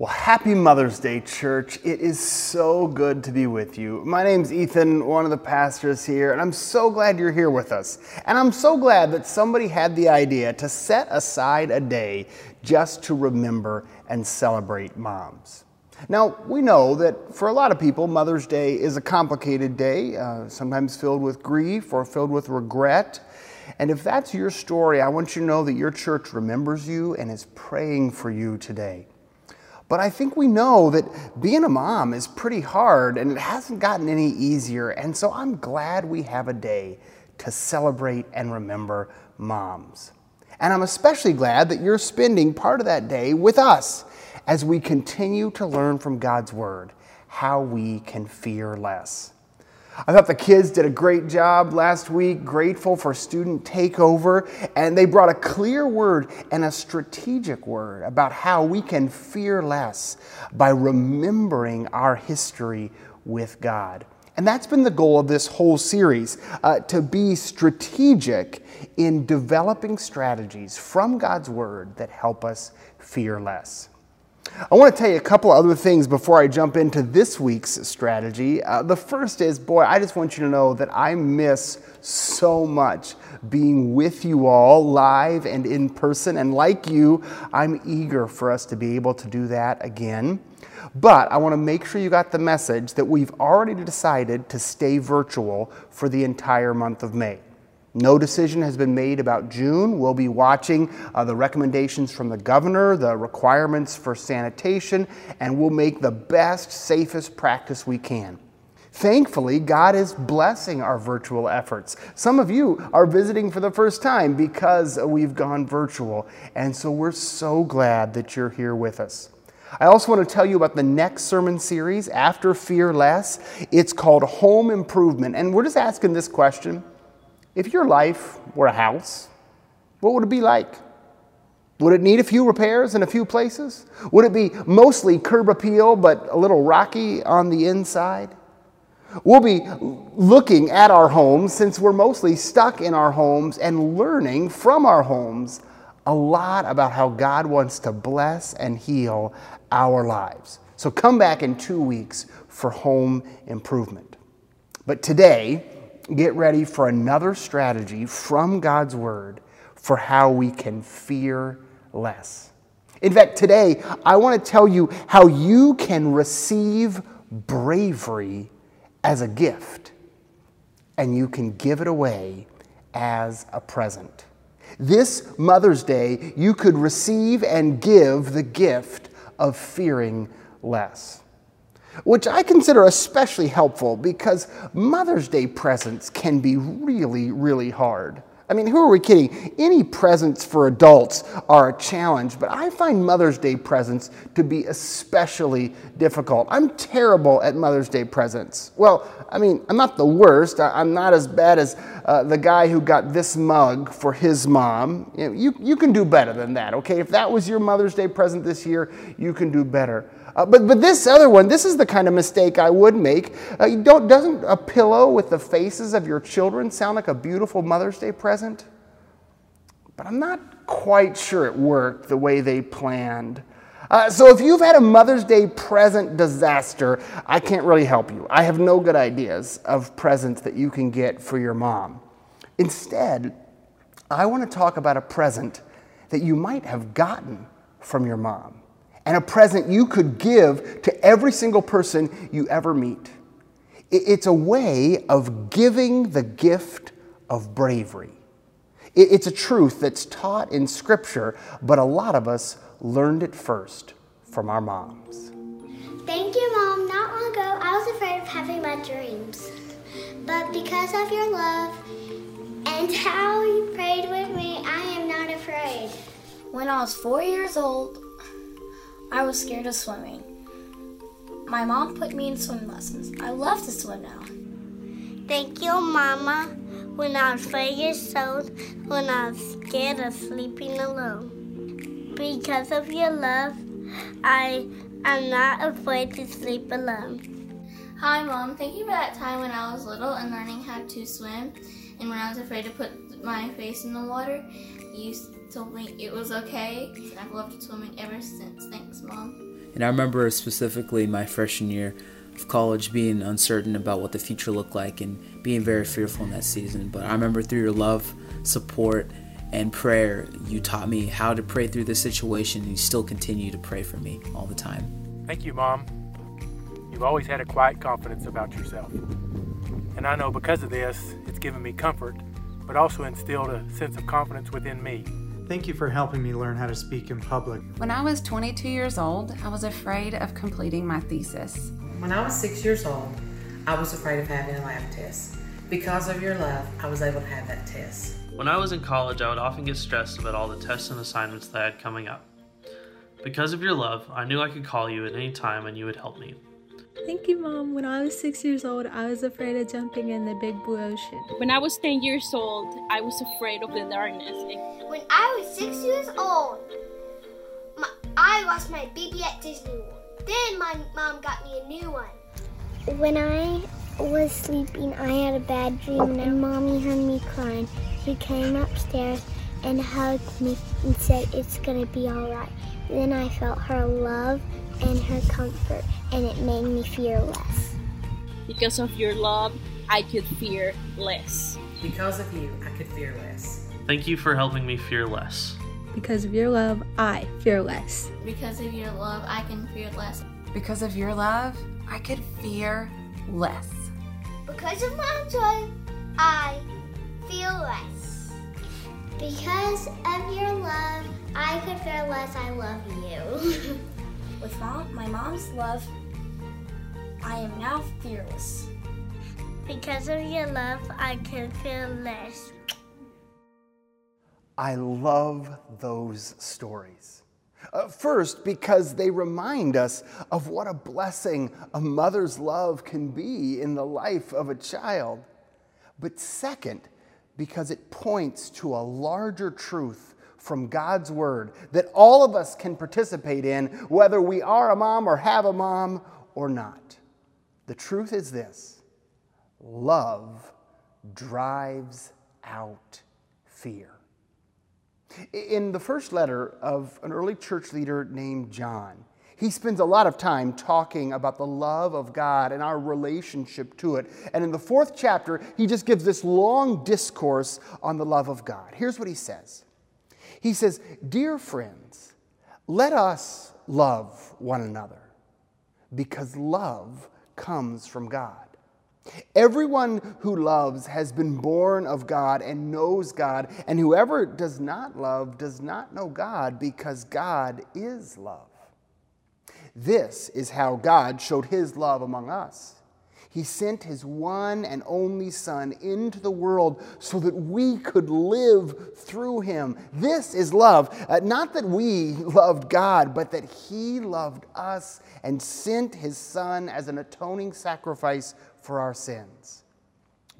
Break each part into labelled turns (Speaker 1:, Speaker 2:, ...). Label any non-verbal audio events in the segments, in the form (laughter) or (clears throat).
Speaker 1: Well, happy Mother's Day, church. It is so good to be with you. My name's Ethan, one of the pastors here, and I'm so glad you're here with us. And I'm so glad that somebody had the idea to set aside a day just to remember and celebrate moms. Now, we know that for a lot of people, Mother's Day is a complicated day, uh, sometimes filled with grief or filled with regret. And if that's your story, I want you to know that your church remembers you and is praying for you today. But I think we know that being a mom is pretty hard and it hasn't gotten any easier. And so I'm glad we have a day to celebrate and remember moms. And I'm especially glad that you're spending part of that day with us as we continue to learn from God's Word how we can fear less. I thought the kids did a great job last week, grateful for student takeover, and they brought a clear word and a strategic word about how we can fear less by remembering our history with God. And that's been the goal of this whole series uh, to be strategic in developing strategies from God's Word that help us fear less. I want to tell you a couple other things before I jump into this week's strategy. Uh, the first is, boy, I just want you to know that I miss so much being with you all live and in person. And like you, I'm eager for us to be able to do that again. But I want to make sure you got the message that we've already decided to stay virtual for the entire month of May. No decision has been made about June. We'll be watching uh, the recommendations from the governor, the requirements for sanitation, and we'll make the best, safest practice we can. Thankfully, God is blessing our virtual efforts. Some of you are visiting for the first time because we've gone virtual, and so we're so glad that you're here with us. I also want to tell you about the next sermon series after Fear Less. It's called Home Improvement, and we're just asking this question if your life were a house, what would it be like? Would it need a few repairs in a few places? Would it be mostly curb appeal but a little rocky on the inside? We'll be looking at our homes since we're mostly stuck in our homes and learning from our homes a lot about how God wants to bless and heal our lives. So come back in two weeks for home improvement. But today, get ready for another strategy from God's Word for how we can fear less. In fact, today I want to tell you how you can receive bravery as a gift and you can give it away as a present. This Mother's Day, you could receive and give the gift of fearing less which I consider especially helpful because Mother's Day presents can be really, really hard. I mean, who are we kidding? Any presents for adults are a challenge, but I find Mother's Day presents to be especially difficult. I'm terrible at Mother's Day presents. Well, I mean, I'm not the worst. I'm not as bad as uh, the guy who got this mug for his mom. You, know, you, you can do better than that, okay? If that was your Mother's Day present this year, you can do better. Uh, but, but this other one, this is the kind of mistake I would make. Uh, don't, doesn't a pillow with the faces of your children sound like a beautiful Mother's Day present? But I'm not quite sure it worked the way they planned. Uh, so if you've had a Mother's Day present disaster, I can't really help you. I have no good ideas of presents that you can get for your mom. Instead, I want to talk about a present that you might have gotten from your mom and a present you could give to every single person you ever meet. It's a way of giving the gift of bravery. It's a truth that's taught in Scripture, but a lot of us learned it first from our moms.
Speaker 2: Thank you, Mom. Not long ago, I was afraid of having my dreams. But because of your love and (laughs) how you prayed with me, I am not afraid.
Speaker 3: When I was four years old, I was scared of swimming. My mom put me in swim lessons. I love to swim now.
Speaker 2: Thank you, Mama. When I was five years old, when I was scared of sleeping alone. Because of your love, I am not afraid to sleep alone.
Speaker 4: Hi, Mom. Thank you for that time when I was little and learning how to swim, and when I was afraid to put my face in the water. You told me it was okay. I've loved swimming ever since. Thanks, Mom.
Speaker 5: And I remember specifically my freshman year of college being uncertain about what the future looked like and being very fearful in that season. But I remember through your love, support, and prayer, you taught me how to pray through this situation, and you still continue to pray for me all the time.
Speaker 6: Thank you, Mom. You've always had a quiet confidence about yourself. And I know because of this, it's given me comfort, but also instilled a sense of confidence within me.
Speaker 7: Thank you for helping me learn how to speak in public.
Speaker 8: When I was 22 years old, I was afraid of completing my thesis.
Speaker 9: When I was six years old, I was afraid of having a lab test. Because of your love, I was able to have that test.
Speaker 10: When I was in college, I would often get stressed about all the tests and assignments that I had coming up. Because of your love, I knew I could call you at any time and you would help me.
Speaker 11: Thank you, Mom. When I was six years old, I was afraid of jumping in the big blue ocean.
Speaker 12: When I was 10 years old, I was afraid of the darkness.
Speaker 2: When I was six years old, my, I lost my baby at Disney World. Then my mom got me a new one.
Speaker 13: When I was sleeping, I had a bad dream, and mommy heard me crying. She came upstairs and hugged me and said, It's gonna be alright. Then I felt her love and her comfort, and it made me fear less.
Speaker 12: Because of your love, I could fear less.
Speaker 9: Because of you, I could fear less.
Speaker 10: Thank you for helping me fear less.
Speaker 11: Because of your love, I fear less.
Speaker 4: Because of your love, I can fear less.
Speaker 8: Because of your love, I could fear less.
Speaker 2: Because of my joy, I feel less.
Speaker 13: Because of your love, I could fear less. I love you. (laughs)
Speaker 3: With mom, my mom's love, I am now fearless.
Speaker 2: Because of your love, I can feel less.
Speaker 1: I love those stories. Uh, first, because they remind us of what a blessing a mother's love can be in the life of a child. But second, because it points to a larger truth from God's Word that all of us can participate in, whether we are a mom or have a mom or not. The truth is this love drives out fear. In the first letter of an early church leader named John, he spends a lot of time talking about the love of God and our relationship to it. And in the fourth chapter, he just gives this long discourse on the love of God. Here's what he says He says, Dear friends, let us love one another because love comes from God. Everyone who loves has been born of God and knows God, and whoever does not love does not know God because God is love. This is how God showed his love among us. He sent his one and only Son into the world so that we could live through him. This is love. Uh, not that we (laughs) loved God, but that he loved us and sent his Son as an atoning sacrifice for our sins.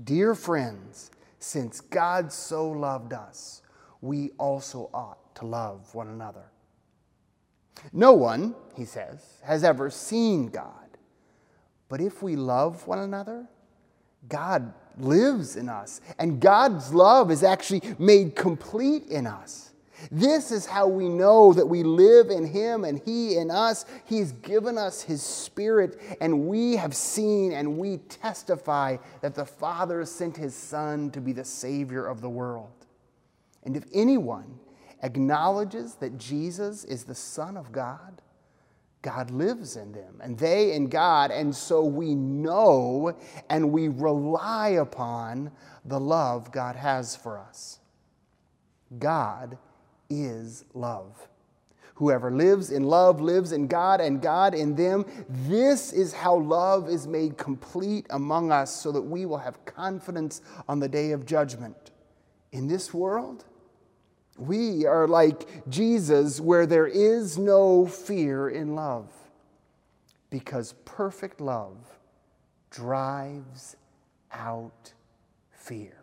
Speaker 1: Dear friends, since God so loved us, we also ought to love one another. No one, he says, has ever seen God. But if we love one another, God lives in us, and God's love is actually made complete in us. This is how we know that we live in Him and He in us. He's given us His Spirit, and we have seen and we testify that the Father sent His Son to be the Savior of the world. And if anyone acknowledges that Jesus is the Son of God, God lives in them, and they in God, and so we know and we rely upon the love God has for us. God is love. Whoever lives in love lives in God and God in them. This is how love is made complete among us so that we will have confidence on the day of judgment. In this world, we are like Jesus, where there is no fear in love, because perfect love drives out fear.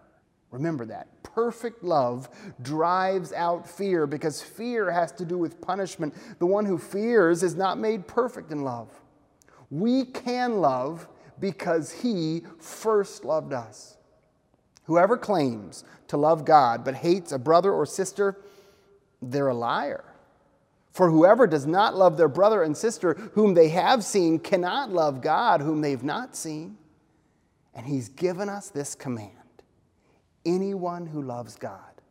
Speaker 1: Remember that. Perfect love drives out fear because fear has to do with punishment. The one who fears is not made perfect in love. We can love because he first loved us. Whoever claims to love God but hates a brother or sister, they're a liar. For whoever does not love their brother and sister whom they have seen cannot love God whom they've not seen. And he's given us this command anyone who loves God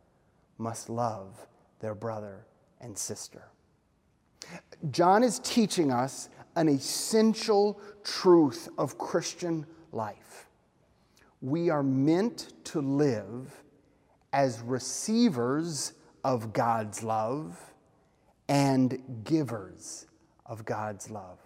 Speaker 1: must love their brother and sister. John is teaching us an essential truth of Christian life. We are meant to live as receivers of God's love and givers of God's love.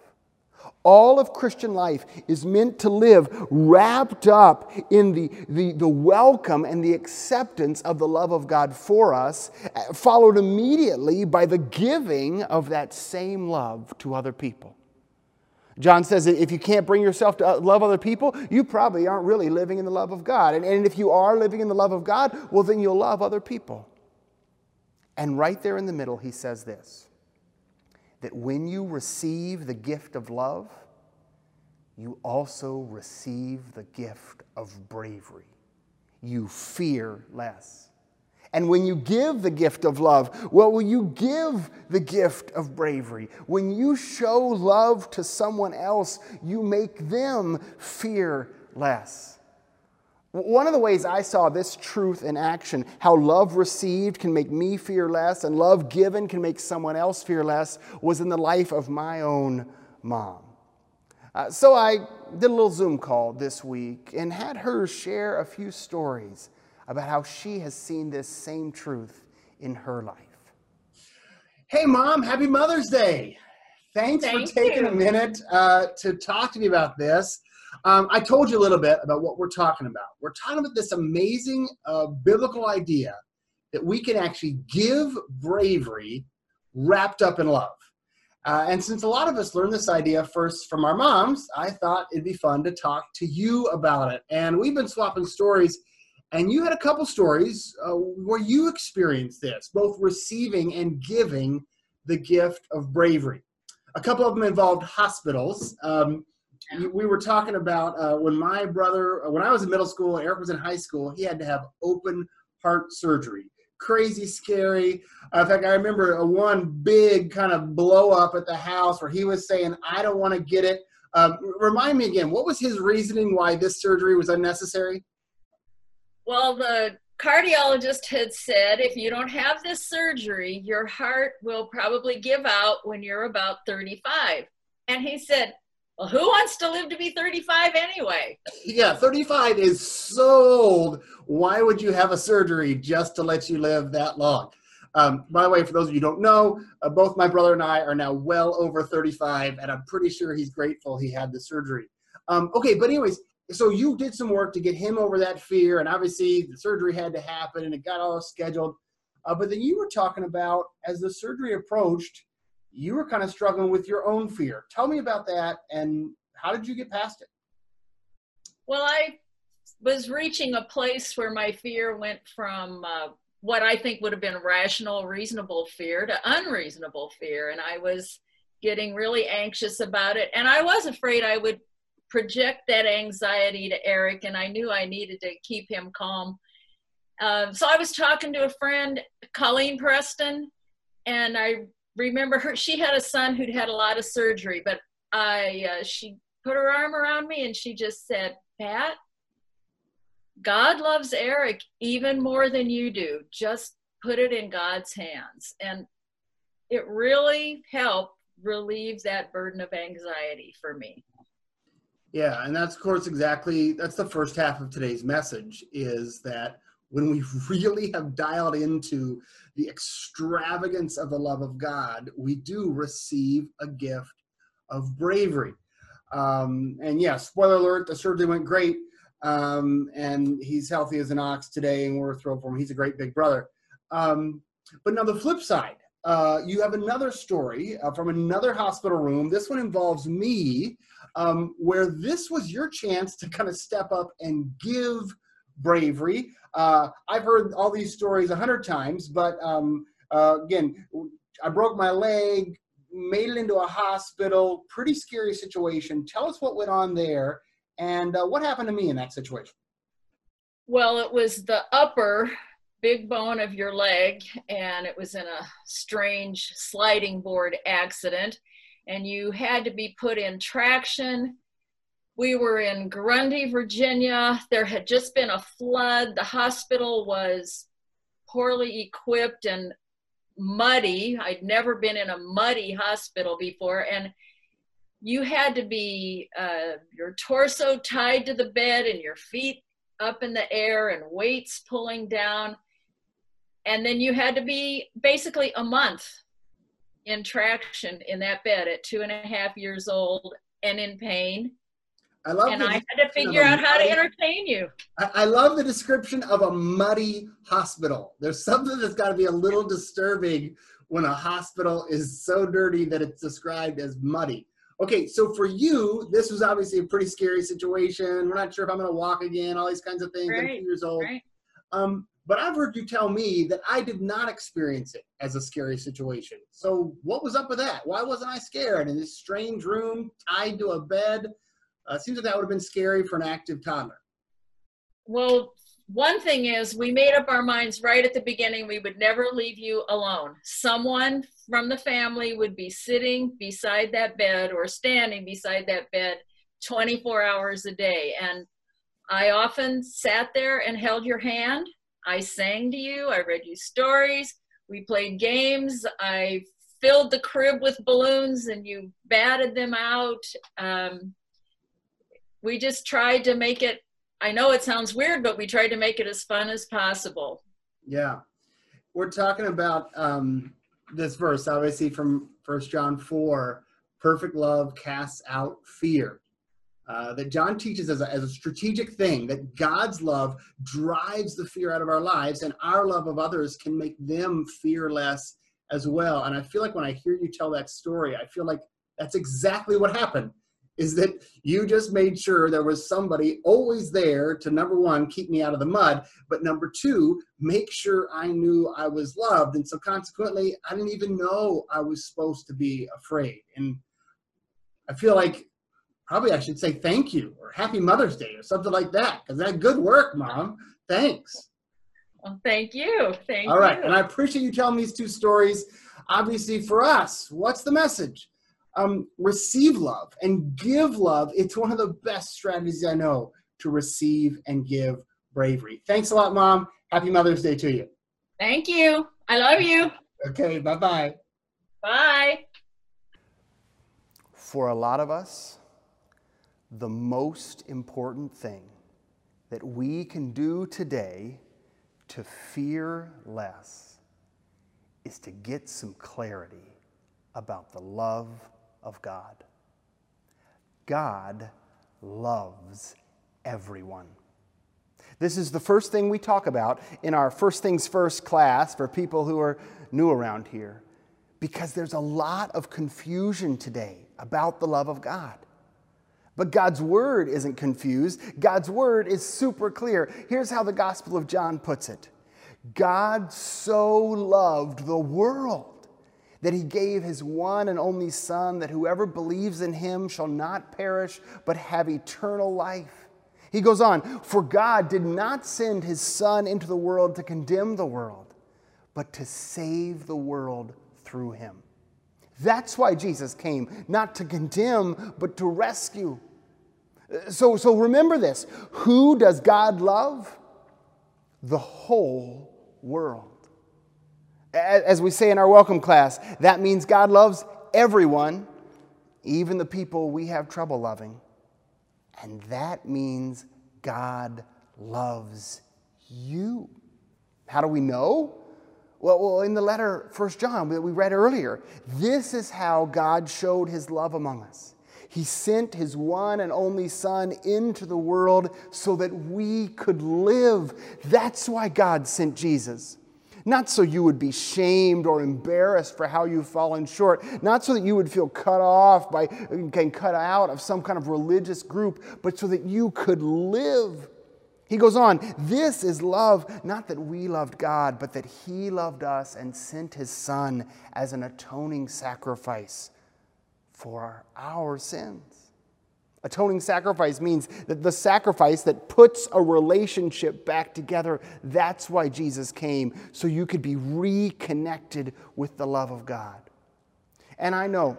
Speaker 1: All of Christian life is meant to live wrapped up in the, the, the, welcome and the acceptance of the love of God for us, followed immediately by the giving of that same love to other people. John says that if you can't bring yourself to uh, love other people, you probably aren't really living in the love of God. And, and if you are living in the love of God, well, then you'll love other people. And right there in the middle, he says this that when you receive the gift of love, you also receive the gift of bravery. You fear less. And when you give the gift of love, well, will you give the gift of bravery? When you show love to someone else, you make them fear less. One of the ways I saw this truth in action, how love received can make me fear less and love given can make someone else fear less, was in the life of my own mom. Uh, so I did a little Zoom call this week and had her share a few stories about how she has seen this same truth in her life. Hey, Mom, happy Mother's Day. Thanks Thank for taking you. a minute uh, to talk to me about this. Um, I told you a little bit about what we're talking about. We're talking about this amazing uh, biblical idea that we can actually give bravery wrapped up in love. Uh, and since a lot of us learned this idea first from our moms, I thought it'd be fun to talk to you about it. And we've been swapping stories, and you had a couple stories uh, where you experienced this, both receiving and giving the gift of bravery. A couple of them involved hospitals. Um, we were talking about uh, when my brother, uh, when I was in middle school, Eric was in high school, he had to have open heart surgery. Crazy, scary. Uh, in fact, I remember one big kind of blow up at the house where he was saying, I don't want to get it. Um, remind me again, what was his reasoning why this surgery was unnecessary?
Speaker 14: Well, the cardiologist had said if you don't have this surgery, your heart will probably give out when you're about 35. And he said, well, who wants to live to be 35 anyway?
Speaker 1: Yeah, 35 is so old. Why would you have a surgery just to let you live that long? Um, by the way, for those of you who don't know, uh, both my brother and I are now well over 35, and I'm pretty sure he's grateful he had the surgery. Um, okay, but anyways, so you did some work to get him over that fear, and obviously the surgery had to happen, and it got all scheduled. Uh, but then you were talking about as the surgery approached, you were kind of struggling with your own fear. Tell me about that and how did you get past it?
Speaker 14: Well, I was reaching a place where my fear went from uh, what I think would have been rational, reasonable fear to unreasonable fear. And I was getting really anxious about it. And I was afraid I would project that anxiety to Eric, and I knew I needed to keep him calm. Uh, so I was talking to a friend, Colleen Preston, and I remember her she had a son who'd had a lot of surgery but i uh, she put her arm around me and she just said pat god loves eric even more than you do. Just put it in god's hands. And it really helped relieve that burden of anxiety for me
Speaker 1: yeah and that's of course exactly that's the first half of today's message is that when we (laughs) really have dialed into the extravagance of the love of God, we do receive a gift of bravery. Um, and yeah, spoiler alert, the surgery went great. Um, and he's healthy as an ox today, and we're thrilled for him. He's a great big brother. Um, but now, the flip side, uh, you have another story uh, from another hospital room. This one involves me, um, where this was your chance to kind of step up and give bravery. Uh, I've heard all these stories a hundred times, but um, uh, again, I broke my leg, made it into a hospital, pretty scary situation. Tell us what went on there and uh, what happened to me in that situation.
Speaker 14: Well, it was the upper big bone of your leg, and it was in a strange sliding board accident, and you had to be put in traction. We were in Grundy, Virginia. There had just been a flood. The hospital was poorly equipped and muddy. I'd never been in a muddy hospital before, and you had to be uh, your torso tied to the bed and your feet up in the air and weights pulling down. And then you had to be basically a month in traction in that bed at two and a half years old and in pain.
Speaker 1: I love
Speaker 14: and I had to figure out how to entertain you.
Speaker 1: I, I love the description of a muddy hospital. There's something that's got to be a little disturbing when a hospital is so dirty that it's described as muddy. Okay, so for you, this was obviously a pretty scary situation. We're not sure if I'm going to walk again, all these kinds of things. I'm two years old.
Speaker 14: right.
Speaker 1: Um, but I've heard you tell me that I did not experience it as a scary situation. So what was up with that? Why wasn't I scared in this strange room tied to a bed? Uh, seems like that would have been scary for an active toddler.
Speaker 14: Well, one thing is, we made up our minds right at the beginning we would never leave you alone. Someone from the family would be sitting beside that bed or standing beside that bed 24 hours a day. And I often sat there and held your hand. I sang to you. I read you stories. We played games. I filled the crib with balloons and you batted them out. Um, we just tried to make it I know it sounds weird, but we tried to make it as fun as possible.
Speaker 1: Yeah. We're talking about um, this verse, obviously from First John 4 perfect love casts out fear. Uh, that John teaches as a, as a strategic thing that God's love drives the fear out of our lives, and our love of others can make them fearless as well. And I feel like when I hear you tell that story, I feel like that's exactly what happened is that you just made sure there was somebody always there to number one keep me out of the mud but number two make sure i knew i was loved and so consequently i didn't even know i was supposed to be afraid and i feel like probably i should say thank you or happy mother's day or something like that because that good work mom thanks
Speaker 14: Well, thank you. Thank you.
Speaker 1: all right
Speaker 14: you.
Speaker 1: and i appreciate you telling these two stories obviously for us what's the message um, receive love and give love. It's one of the best strategies I know to receive and give bravery. Thanks a lot, Mom. Happy Mother's Day to you.
Speaker 14: Thank you. I love you.
Speaker 1: Okay, bye bye.
Speaker 14: Bye.
Speaker 1: For a lot of us, the most important thing that we can do today to fear less is to get some clarity about the love of God. God loves everyone. This is the first thing we talk about in our First Things First class for people who are new around here, because there's a lot of confusion today about the love of God. But God's word isn't confused. God's word is super clear. Here's how the Gospel of John puts it God so loved the world that he gave his one and only Son, that whoever believes in him shall not perish, but have eternal life. He goes on, for God did not send his Son into the world to condemn the world, but to save the world through him. That's why Jesus came, not to condemn, but to rescue. So, so remember this who does God love? The whole world. As we say in our welcome class, that means God loves everyone, even the people we have trouble loving. And that means God loves you. How do we know? Well, well in the letter 1 John that we read earlier, this is how God showed his love among us. He sent his one and only Son into the world so that we could live. That's why God sent Jesus. Not so you would be shamed or embarrassed for how you've fallen short. Not so that you would feel cut off by and cut out of some kind of religious group, but so that you could live. He goes on, this is love, not that we loved God, but that He loved us and sent His Son as an atoning sacrifice for our sins. Atoning sacrifice means that the sacrifice that puts a relationship back together. That's why Jesus came, so you could be reconnected with the love of God. And I know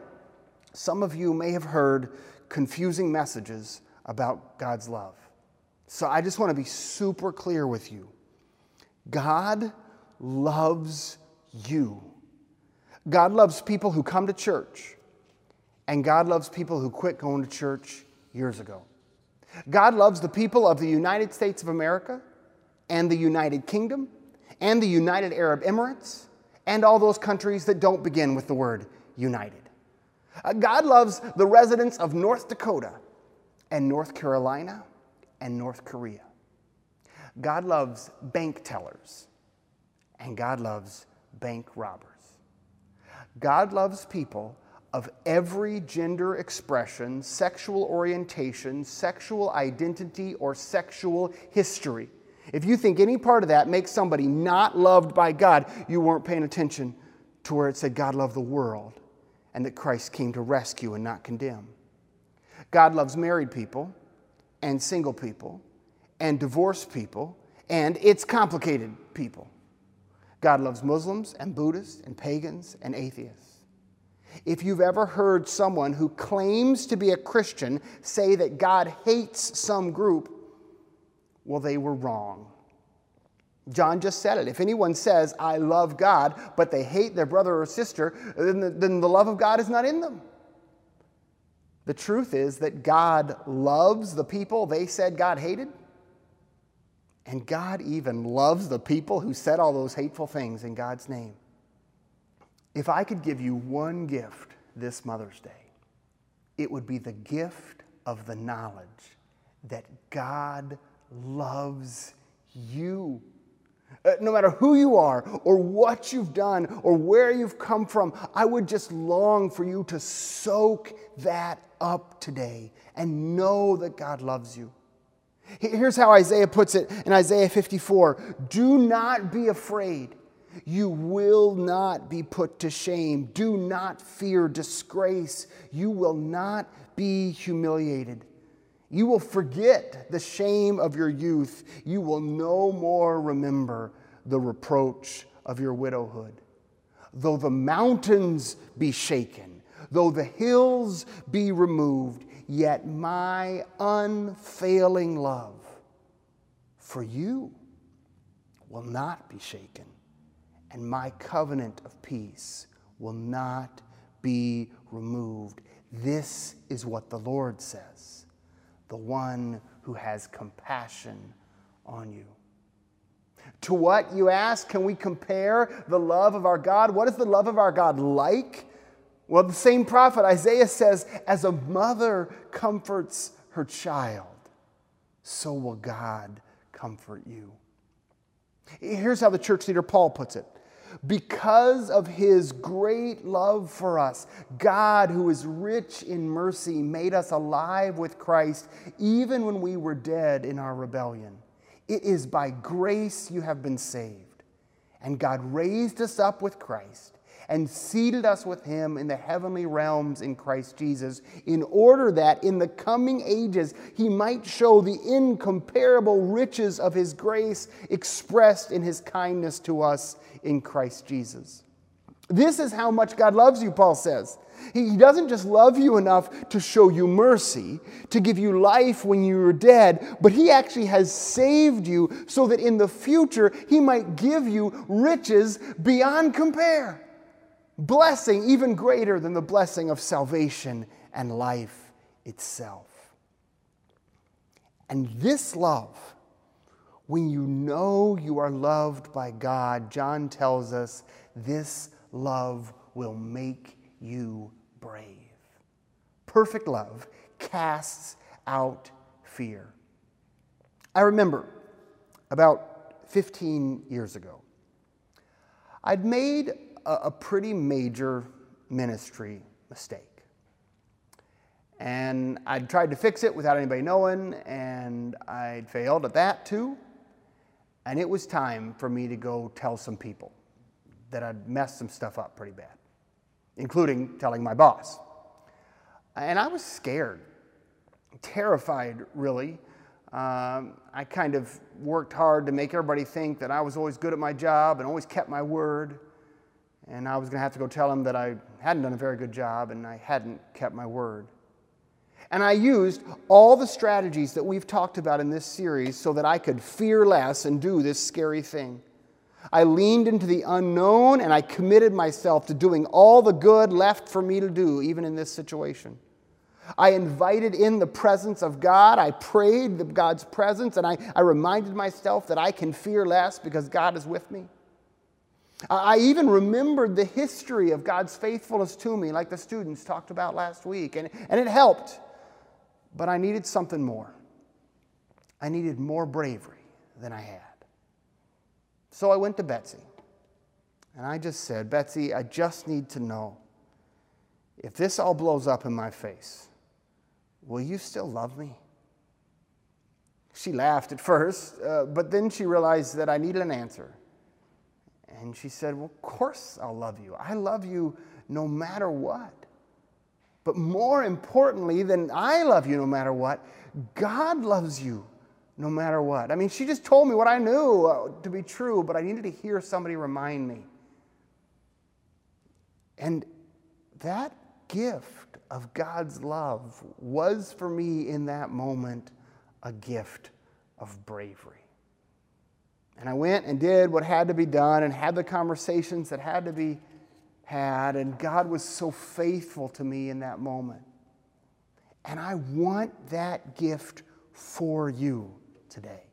Speaker 1: some of you may have heard confusing messages about God's love. So I just want to be super clear with you. God loves you. God loves people who come to church, and God loves people who quit going to church years ago. God loves the people of the United States of America and the United Kingdom and the United Arab Emirates and all those countries that don't begin with the word united. Uh, God loves the residents of North Dakota and North Carolina and North Korea. God loves bank tellers and God loves bank robbers. God loves people of every gender expression, sexual orientation, sexual identity, or sexual history. If you think any part of that makes somebody not loved by God, you weren't paying attention to where it said God loved the world and that Christ came to rescue and not condemn. God loves married people and single people and divorced people, and it's complicated people. God loves Muslims and Buddhists and pagans and atheists. If you've ever heard someone who claims to be a Christian say that God hates some group, well, they were wrong. John just said it. If anyone says, I love God, but they hate their brother or sister, then the, then the love of God is not in them. The truth is that God loves the people they said God hated, and God even loves the people who said all those hateful things in God's name. If I could give you one gift this Mother's Day, it would be the gift of the knowledge that God loves you. Uh, no matter who you are, or what you've done, or where you've come from, I would just long for you to soak that up today and know that God loves you. Here's how Isaiah puts it in Isaiah 54 Do not be afraid. You will not be put to shame. Do not fear disgrace. You will not be humiliated. You will forget the shame of your youth. You will no more remember the reproach of your widowhood. Though the mountains be shaken, though the hills be removed, yet my unfailing love for you will not be shaken, and my covenant of peace will not be removed. This is what the Lord says the one who has compassion on you. To what, you ask, can we compare the love of our God? What is the love of our God like? Well, the same prophet Isaiah says, as a mother comforts her child, so will God comfort you. Here's how the church leader Paul puts it because of his great love for us, God, who is rich in mercy, made us alive with Christ even when we were dead in our rebellion. It is by grace you have been saved. And God raised us up with Christ and seated us with him in the heavenly realms in Christ Jesus, in order that in the coming ages he might show the incomparable riches of his grace expressed in his kindness to us in Christ Jesus. This is how much God loves you, Paul says. He doesn't just love you enough to show you mercy, to give you life when you were dead, but He actually has saved you so that in the future He might give you riches beyond compare blessing even greater than the blessing of salvation and life itself. And this love, when you know you are loved by God, John tells us this love will make you brave. Perfect love casts out fear. I remember about 15 years ago, I'd made a, a pretty major ministry mistake. And I'd tried to fix it without anybody knowing, and I'd failed at that too. And it was time for me to go tell some people that I'd messed some stuff up pretty bad, including telling my boss. And I was scared. terrified, really. Um, I kind of worked hard to make everybody think that I was always good at my job and always kept my word. And I was going to have to go tell him that I hadn't done a very good job and I hadn't kept my word. And I used all the strategies that we've talked about in this series so that I could fear less and do this scary thing. I leaned into the unknown and I committed myself to doing all the good left for me to do, even in this situation. I invited in the presence of God. I prayed God's presence, and I, I reminded myself that I can fear less because God is with me. I even remembered the history of God's faithfulness to me, like the students talked about last week, and, and it helped. But I needed something more. I needed more bravery than I had. So I went to Betsy, and I just said, Betsy, I just need to know if this all blows up in my face, will you still love me? She laughed at first, uh, but then she realized that I needed an answer. And she said, Well, of course I'll love you. I love you no matter what. But more importantly than I love you no matter what, God loves you no matter what. I mean, she just told me what I knew uh, to be true, but I needed to hear somebody remind me. And that gift of God's love was for me in that moment a gift of bravery. And I went and did what had to be done and had the conversations that had to be had. And God was so faithful to me in that moment. And I want that gift for you today.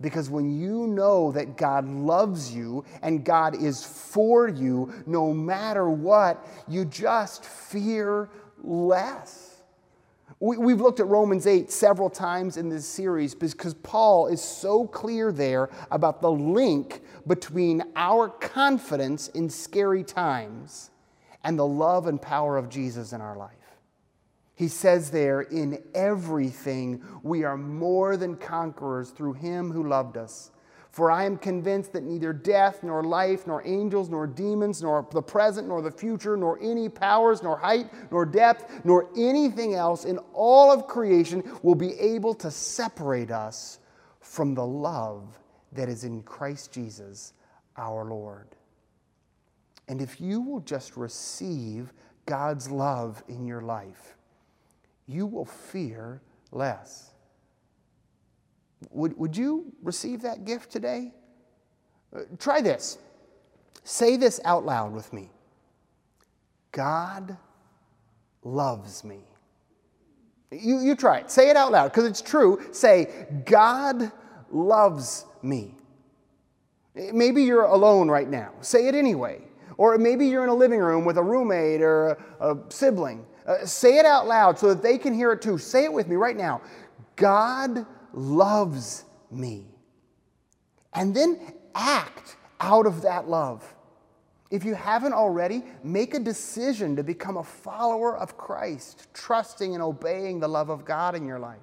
Speaker 1: Because when you know that God loves you and God is for you, no matter what, you just fear less. We, have looked at Romans 8 several times in this series because Paul is so clear there about the link between our confidence in scary times and the love and power of Jesus in our life. He says there, in everything we are more than conquerors through him who loved us. For I am convinced that neither death, nor life, nor angels, nor demons, nor the present, nor the future, nor any powers, nor height, nor depth, nor anything else in all of creation will be able to separate us from the love that is in Christ Jesus our Lord. And if you will just receive God's love in your life, you will fear less. Would, would you receive that gift today? Uh, try this. Say this out loud with me God loves me. You, you try it. Say it out loud because it's true. Say, God loves me. Maybe you're alone right now. Say it anyway. Or maybe you're in a living room with a roommate or a, a sibling. Uh, say it out loud so that they can hear it too. Say it with me right now. God loves me. And then act out of that love. If you haven't already, make a decision to become a follower of Christ, trusting and obeying the love of God in your life.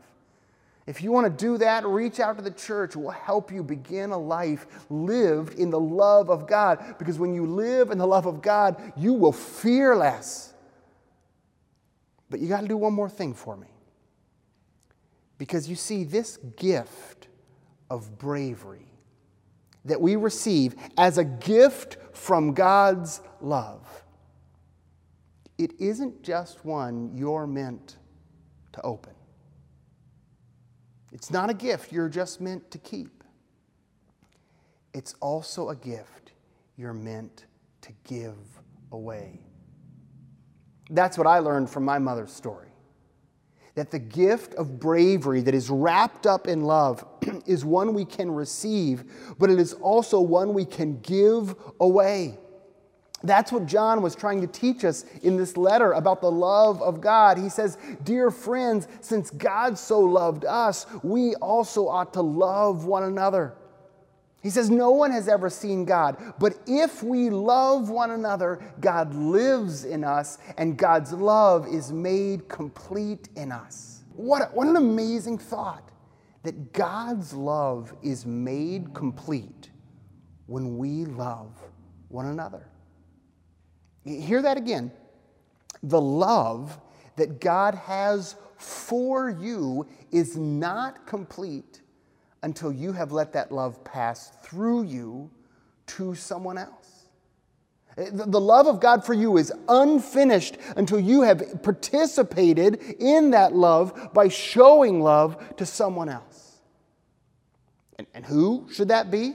Speaker 1: If you want to do that, reach out to the church. We'll help you begin a life lived in the love of God. Because when you live in the love of God, you will fear less. But you got to do one more thing for me. Because you see, this gift of bravery that we receive as a gift from God's love, it isn't just one you're meant to open. It's not a gift you're just meant to keep. It's also a gift you're meant to give away. That's what I learned from my mother's story that the gift of bravery that is wrapped up in love (clears throat) is one we can receive, but it is also one we can give away. That's what John was trying to teach us in this letter about the love of God. He says, Dear friends, since God so loved us, we also ought to love one another. He says, No one has ever seen God, but if we love one another, God lives in us, and God's love is made complete in us. What, what an amazing thought that God's love is made complete when we love one another. Hear that again. The love that God has for you is not complete until you have let that love pass through you to someone else. The love of God for you is unfinished until you have participated in that love by showing love to someone else. And, and who should that be?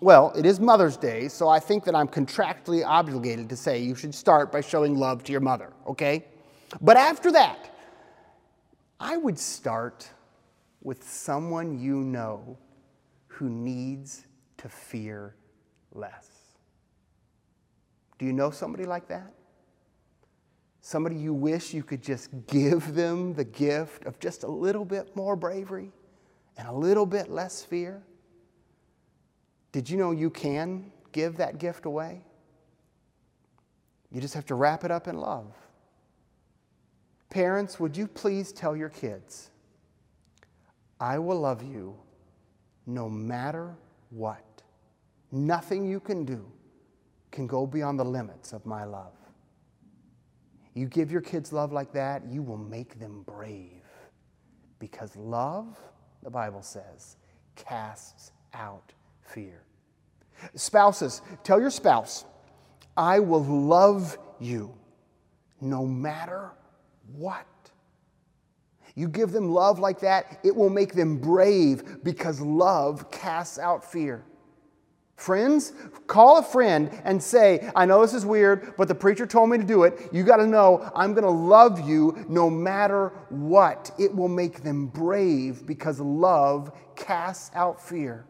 Speaker 1: Well, it is Mother's Day, so I think that I'm contractually obligated to say you should start by showing love to your mother, okay? But after that, I would start with someone you know who needs to fear less. Do you know somebody like that? Somebody you wish you could just give them the gift of just a little bit more bravery and a little bit less fear? Did you know you can give that gift away? You just have to wrap it up in love. Parents, would you please tell your kids, I will love you no matter what. Nothing you can do can go beyond the limits of my love. You give your kids love like that, you will make them brave. Because love, the Bible says, casts out fear. Spouses, tell your spouse, I will love you no matter what. You give them love like that, it will make them brave because love casts out fear. Friends, call a friend and say, I know this is weird, but the preacher told me to do it. You got to know I'm going to love you no matter what. It will make them brave because love casts out fear.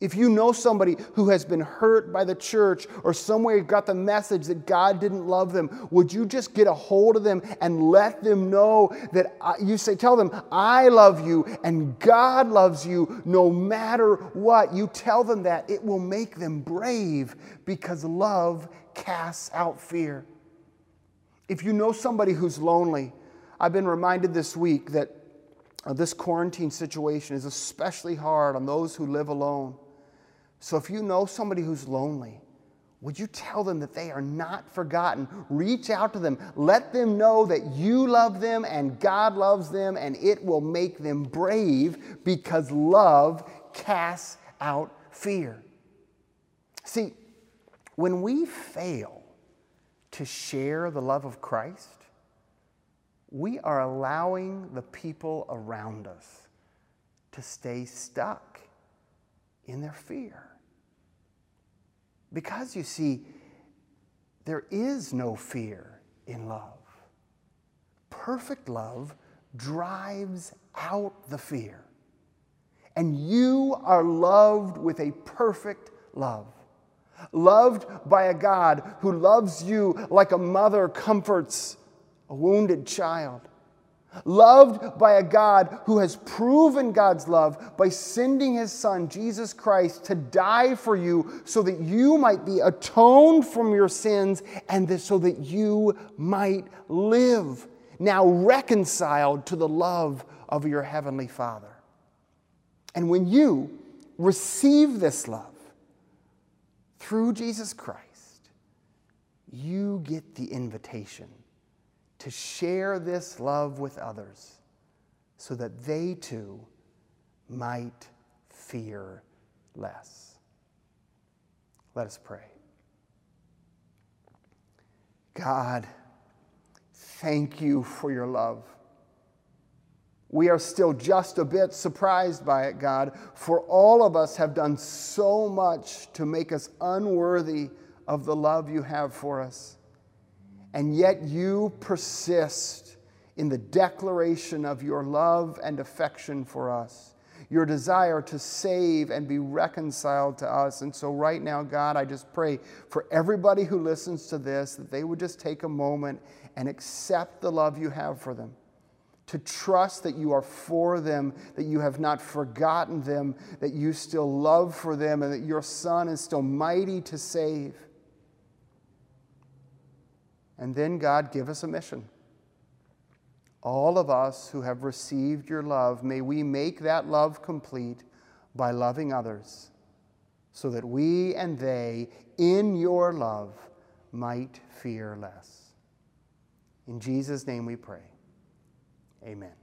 Speaker 1: If you know somebody who has been hurt by the church or somewhere got the message that God didn't love them, would you just get a hold of them and let them know that I, you say, tell them, I love you and God loves you no matter what. You tell them that, it will make them brave because love casts out fear. If you know somebody who's lonely, I've been reminded this week that uh, this quarantine situation is especially hard on those who live alone. So if you know somebody who's lonely, would you tell them that they are not forgotten? Reach out to them. Let them know that you love them and God loves them, and it will make them brave because love casts out fear. See, when we fail to share the love of Christ, we are allowing the people around us to stay stuck in their fear. Because you see, there is no fear in love. Perfect love drives out the fear. And you are loved with a perfect love. Loved by a God who loves you like a mother comforts a wounded child. Loved by a God who has proven God's love by sending his son, Jesus Christ, to die for you so that you might be atoned from your sins and so that you might live, now reconciled to the love of your heavenly Father. And when you receive this love through Jesus Christ, you get the invitation to share this love with others so that they too might fear less. Let us pray. God, thank you for your love. We are still just a bit surprised by it, God, for all of us have done so much to make us unworthy of the love you have for us and yet you persist in the declaration of your love and affection for us, your desire to save and be reconciled to us. And so, right now, God, I just pray for everybody who listens to this that they would just take a moment and accept the love you have for them. To trust that you are for them, that you have not forgotten them, that you still love for them, and that your Son is still mighty to save. And then, God, give us a mission. All of us who have received your love, may we make that love complete by loving others, so that we and they, in your love, might fear less. In Jesus' name we pray. Amen.